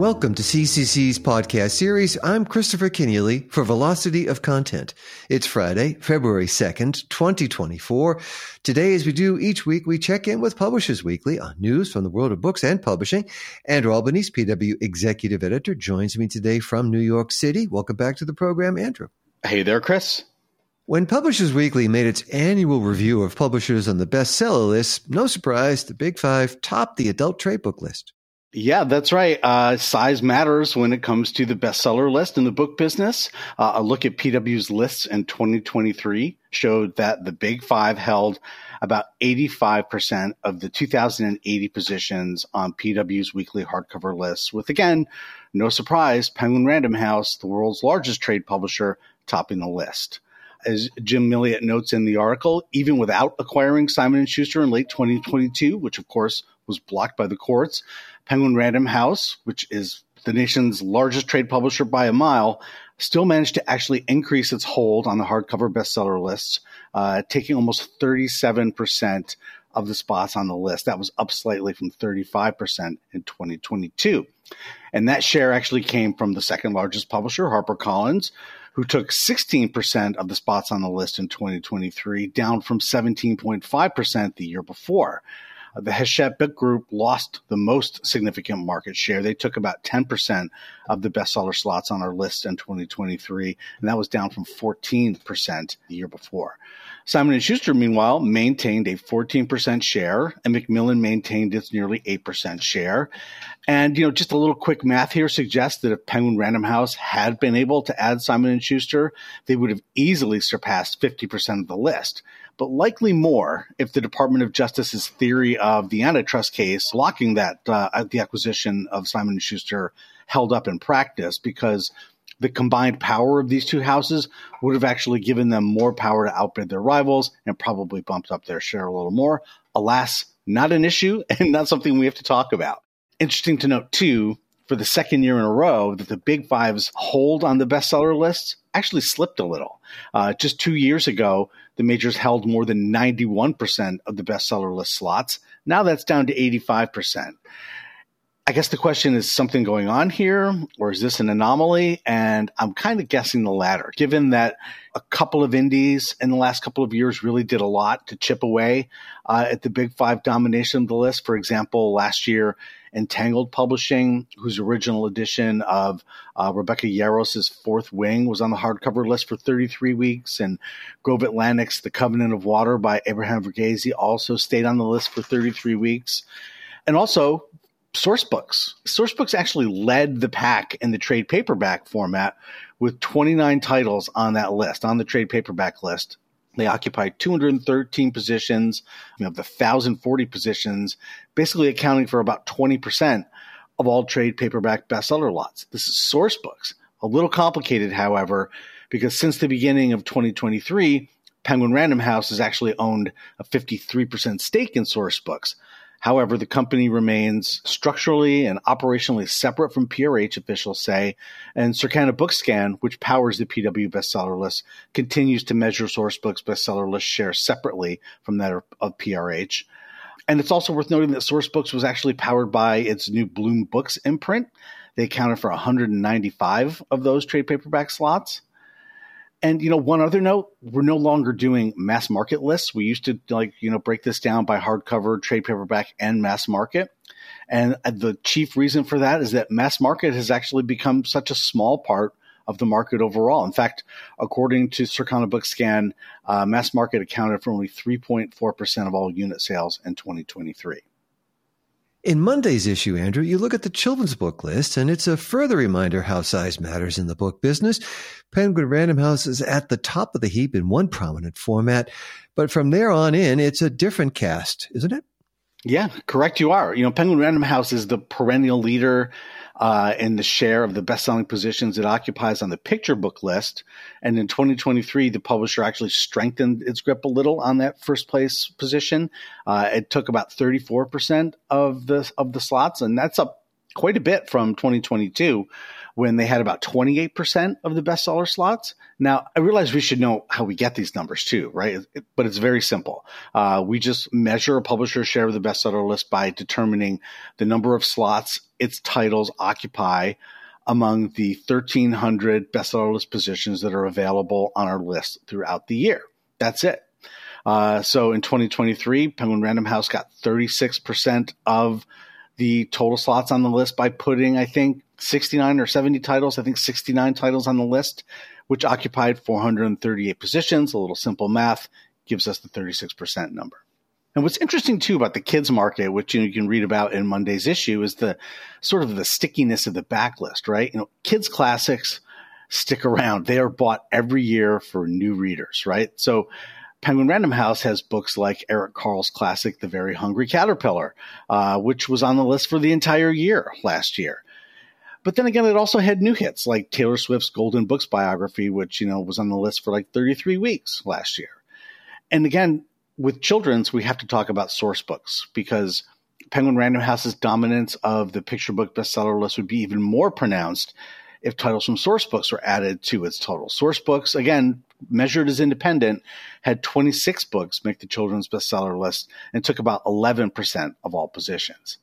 Welcome to CCC's podcast series. I'm Christopher Kenneally for Velocity of Content. It's Friday, February 2nd, 2024. Today, as we do each week, we check in with Publishers Weekly on news from the world of books and publishing. Andrew Albanese, PW Executive Editor, joins me today from New York City. Welcome back to the program, Andrew. Hey there, Chris. When Publishers Weekly made its annual review of publishers on the bestseller list, no surprise, the Big Five topped the adult trade book list. Yeah, that's right. Uh, size matters when it comes to the bestseller list in the book business. Uh, a look at PW's lists in 2023 showed that the big five held about 85% of the 2,080 positions on PW's weekly hardcover lists, with again, no surprise, Penguin Random House, the world's largest trade publisher, topping the list. As Jim Milliot notes in the article, even without acquiring Simon & Schuster in late 2022, which of course was blocked by the courts, Penguin Random House, which is the nation's largest trade publisher by a mile, still managed to actually increase its hold on the hardcover bestseller lists, uh, taking almost 37% of the spots on the list. That was up slightly from 35% in 2022. And that share actually came from the second largest publisher, HarperCollins, who took 16% of the spots on the list in 2023, down from 17.5% the year before. Uh, the Hachette Group lost the most significant market share. They took about 10% of the bestseller slots on our list in 2023, and that was down from 14% the year before. Simon & Schuster, meanwhile, maintained a 14% share, and Macmillan maintained its nearly 8% share. And, you know, just a little quick math here suggests that if Penguin Random House had been able to add Simon & Schuster, they would have easily surpassed 50% of the list but likely more if the Department of Justice's theory of the antitrust case blocking that uh, the acquisition of Simon Schuster held up in practice, because the combined power of these two houses would have actually given them more power to outbid their rivals and probably bumped up their share a little more. Alas, not an issue and not something we have to talk about. Interesting to note too, for the second year in a row that the big fives hold on the bestseller lists actually slipped a little. Uh, just two years ago, the majors held more than 91% of the bestseller list slots. Now that's down to 85%. I guess the question is something going on here, or is this an anomaly? And I'm kind of guessing the latter, given that a couple of indies in the last couple of years really did a lot to chip away uh, at the big five domination of the list. For example, last year, Entangled Publishing, whose original edition of uh, Rebecca Yarros's Fourth Wing was on the hardcover list for 33 weeks, and Grove Atlantic's The Covenant of Water by Abraham Verghese also stayed on the list for 33 weeks. And also, Sourcebooks. Sourcebooks actually led the pack in the trade paperback format with 29 titles on that list, on the trade paperback list. They occupy 213 positions, you know, the 1,040 positions, basically accounting for about 20% of all trade paperback bestseller lots. This is Sourcebooks. A little complicated, however, because since the beginning of 2023, Penguin Random House has actually owned a 53% stake in Sourcebooks. However, the company remains structurally and operationally separate from PRH, officials say, and Circana Bookscan, which powers the PW bestseller list, continues to measure Sourcebook's bestseller list share separately from that of PRH. And it's also worth noting that Sourcebooks was actually powered by its new Bloom Books imprint. They accounted for 195 of those trade paperback slots. And you know, one other note, we're no longer doing mass market lists. We used to like, you know, break this down by hardcover, trade paperback, and mass market. And the chief reason for that is that mass market has actually become such a small part of the market overall. In fact, according to Circana Bookscan, uh, mass market accounted for only 3.4% of all unit sales in 2023. In Monday's issue, Andrew, you look at the children's book list, and it's a further reminder how size matters in the book business. Penguin Random House is at the top of the heap in one prominent format, but from there on in, it's a different cast, isn't it? Yeah, correct. You are. You know, Penguin Random House is the perennial leader uh, in the share of the best-selling positions it occupies on the picture book list. And in 2023, the publisher actually strengthened its grip a little on that first place position. Uh, it took about 34% of the of the slots, and that's up quite a bit from 2022 when they had about 28% of the bestseller slots. Now, I realize we should know how we get these numbers too, right? But it's very simple. Uh, we just measure a publisher's share of the bestseller list by determining the number of slots its titles occupy among the 1,300 bestseller list positions that are available on our list throughout the year. That's it. Uh, so in 2023, Penguin Random House got 36% of the total slots on the list by putting, I think, 69 or 70 titles, I think 69 titles on the list, which occupied 438 positions. A little simple math gives us the 36% number. And what's interesting too about the kids market, which you, can read about in Monday's issue, is the sort of the stickiness of the backlist, right? You know, kids classics stick around. They are bought every year for new readers, right? So Penguin Random House has books like Eric Carle's classic, The Very Hungry Caterpillar, uh, which was on the list for the entire year last year. But then again, it also had new hits like Taylor Swift's Golden Books biography, which, you know, was on the list for like 33 weeks last year. And again, with children's, we have to talk about Sourcebooks because Penguin Random House's dominance of the picture book bestseller list would be even more pronounced if titles from Sourcebooks were added to its total. Sourcebooks, again, measured as independent, had 26 books make the children's bestseller list and took about 11% of all positions.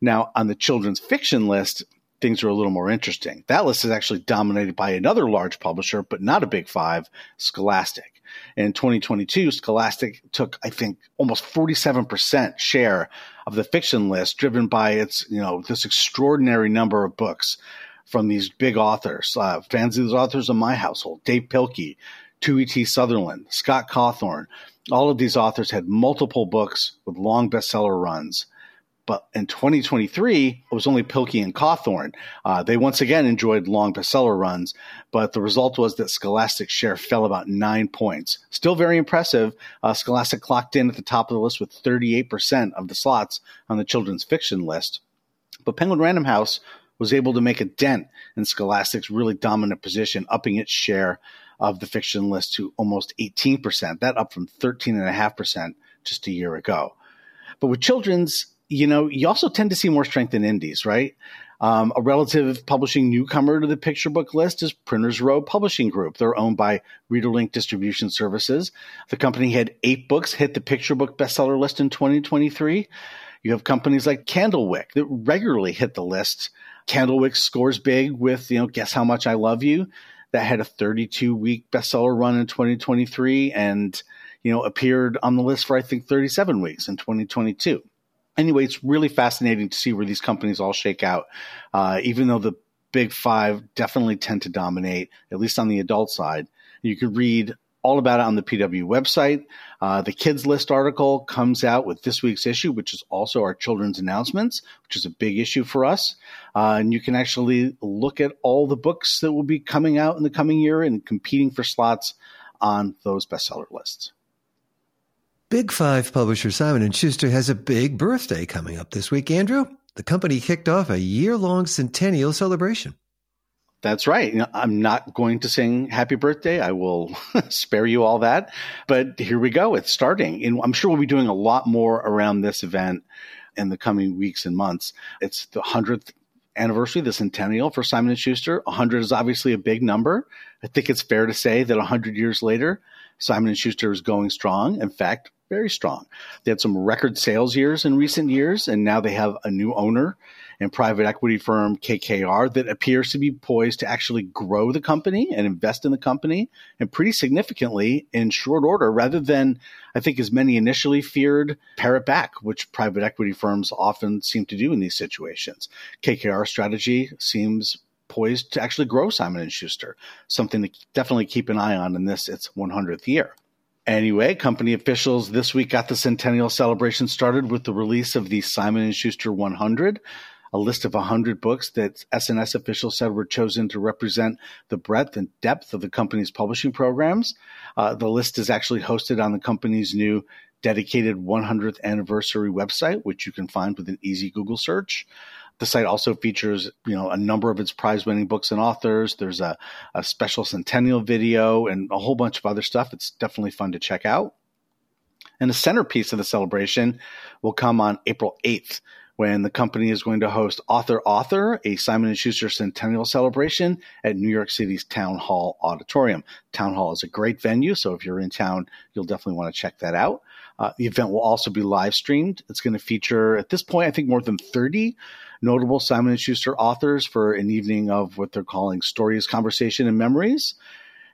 Now, on the children's fiction list, things are a little more interesting. That list is actually dominated by another large publisher, but not a big five, Scholastic. In 2022, Scholastic took, I think, almost 47% share of the fiction list, driven by its, you know, this extraordinary number of books from these big authors. Uh, fans of these authors in my household, Dav Pilkey, Tui T. Sutherland, Scott Cawthon. All of these authors had multiple books with long bestseller runs. But in 2023, it was only Pilkey and Cawthon. Uh, they once again enjoyed long bestseller runs, but the result was that Scholastic's share fell about nine points. Still very impressive. Uh, Scholastic clocked in at the top of the list with 38% of the slots on the children's fiction list. But Penguin Random House was able to make a dent in Scholastic's really dominant position, upping its share of the fiction list to almost 18%. That up from 13.5% just a year ago. But with children's, you know, you also tend to see more strength in indies, right? Um, a relative publishing newcomer to the picture book list is Printers Row Publishing Group. They're owned by ReaderLink Distribution Services. The company had eight books hit the picture book bestseller list in 2023. You have companies like Candlewick that regularly hit the list. Candlewick scores big with, you know, Guess How Much I Love You. That had a 32 week bestseller run in 2023 and, you know, appeared on the list for, I think, 37 weeks in 2022 anyway, it's really fascinating to see where these companies all shake out. Uh, even though the big five definitely tend to dominate, at least on the adult side. You can read all about it on the PW website. Uh, the kids list article comes out with this week's issue, which is also our children's announcements, which is a big issue for us. Uh, and you can actually look at all the books that will be coming out in the coming year and competing for slots on those bestseller lists. Big Five publisher Simon & Schuster has a big birthday coming up this week. Andrew, the company kicked off a year-long centennial celebration. That's right. I'm not going to sing happy birthday. I will spare you all that. But here we go. It's starting. And I'm sure we'll be doing a lot more around this event in the coming weeks and months. It's the 100th anniversary, the centennial for Simon & Schuster. 100 is obviously a big number. I think it's fair to say that 100 years later, Simon & Schuster is going strong. In fact, very strong. They had some record sales years in recent years, and now they have a new owner and private equity firm KKR that appears to be poised to actually grow the company and invest in the company and pretty significantly in short order rather than I think as many initially feared pare it back, which private equity firms often seem to do in these situations. KKR strategy seems poised to actually grow Simon and Schuster, something to definitely keep an eye on in this its 100th year. Anyway, company officials this week got the centennial celebration started with the release of the Simon & Schuster 100, a list of 100 books that S&S officials said were chosen to represent the breadth and depth of the company's publishing programs. Uh, the list is actually hosted on the company's new dedicated 100th anniversary website, which you can find with an easy Google search. The site also features, you know, a number of its prize-winning books and authors. There's a, a special centennial video and a whole bunch of other stuff. It's definitely fun to check out. And the centerpiece of the celebration will come on April 8th when the company is going to host Author Author, a Simon & Schuster Centennial Celebration at New York City's Town Hall Auditorium. Town Hall is a great venue, so if you're in town, you'll definitely want to check that out. Uh, the event will also be live streamed. It's going to feature, at this point, I think more than 30 notable Simon & Schuster authors for an evening of what they're calling stories, conversation, and memories.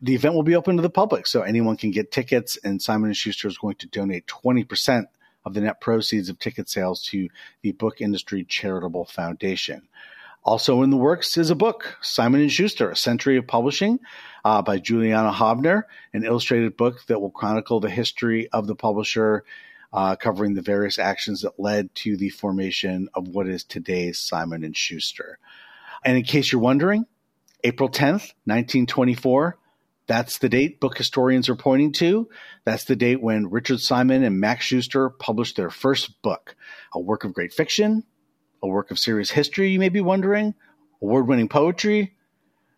The event will be open to the public, so anyone can get tickets, and Simon & Schuster is going to donate 20% of the net proceeds of ticket sales to the Book Industry Charitable Foundation. Also in the works is a book, Simon & Schuster, A Century of Publishing, uh, by Juliana Hobner, an illustrated book that will chronicle the history of the publisher, uh, covering the various actions that led to the formation of what is today's Simon & Schuster. And in case you're wondering, April 10th, 1924, that's the date book historians are pointing to. That's the date when Richard Simon and Max Schuster published their first book, a work of great fiction, a work of serious history, you may be wondering, award winning poetry.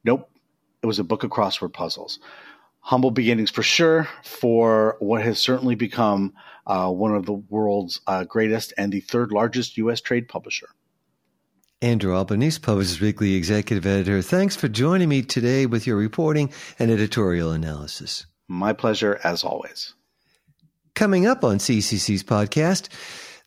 Nope, it was a book of crossword puzzles. Humble beginnings for sure for what has certainly become uh, one of the world's uh, greatest and the third largest U.S. trade publisher. Andrew Albanese, Publishers Weekly Executive Editor. Thanks for joining me today with your reporting and editorial analysis. My pleasure, as always. Coming up on CCC's podcast,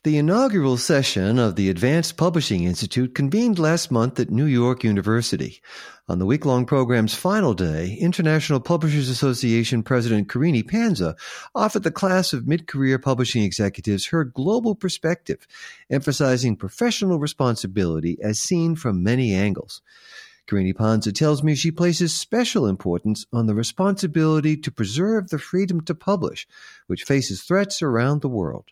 the inaugural session of the Advanced Publishing Institute convened last month at New York University. On the week-long program's final day, International Publishers Association President Karine Pansa offered the class of mid-career publishing executives her global perspective, emphasizing professional responsibility as seen from many angles. Karine Pansa tells me she places special importance on the responsibility to preserve the freedom to publish, which faces threats around the world.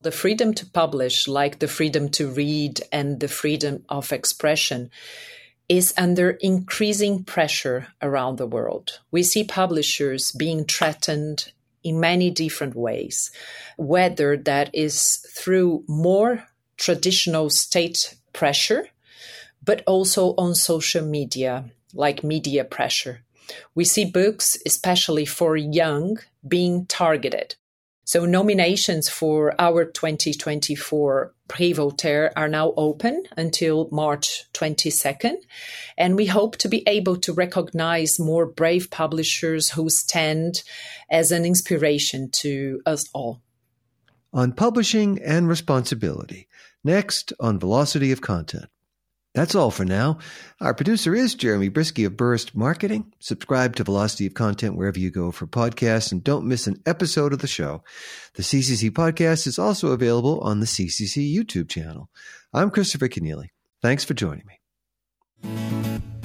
The freedom to publish, like the freedom to read and the freedom of expression, is under increasing pressure around the world. We see publishers being threatened in many different ways, whether that is through more traditional state pressure, but also on social media, like media pressure. We see books, especially for young, being targeted. So nominations for our 2024 Prix Voltaire are now open until March 22nd. And we hope to be able to recognize more brave publishers who stand as an inspiration to us all. On publishing and responsibility. Next on Velocity of Content. That's all for now. Our producer is Jeremy Brieske of Burst Marketing. Subscribe to Velocity of Content wherever you go for podcasts and don't miss an episode of the show. The CCC podcast is also available on the CCC YouTube channel. I'm Christopher Kenneally. Thanks for joining me.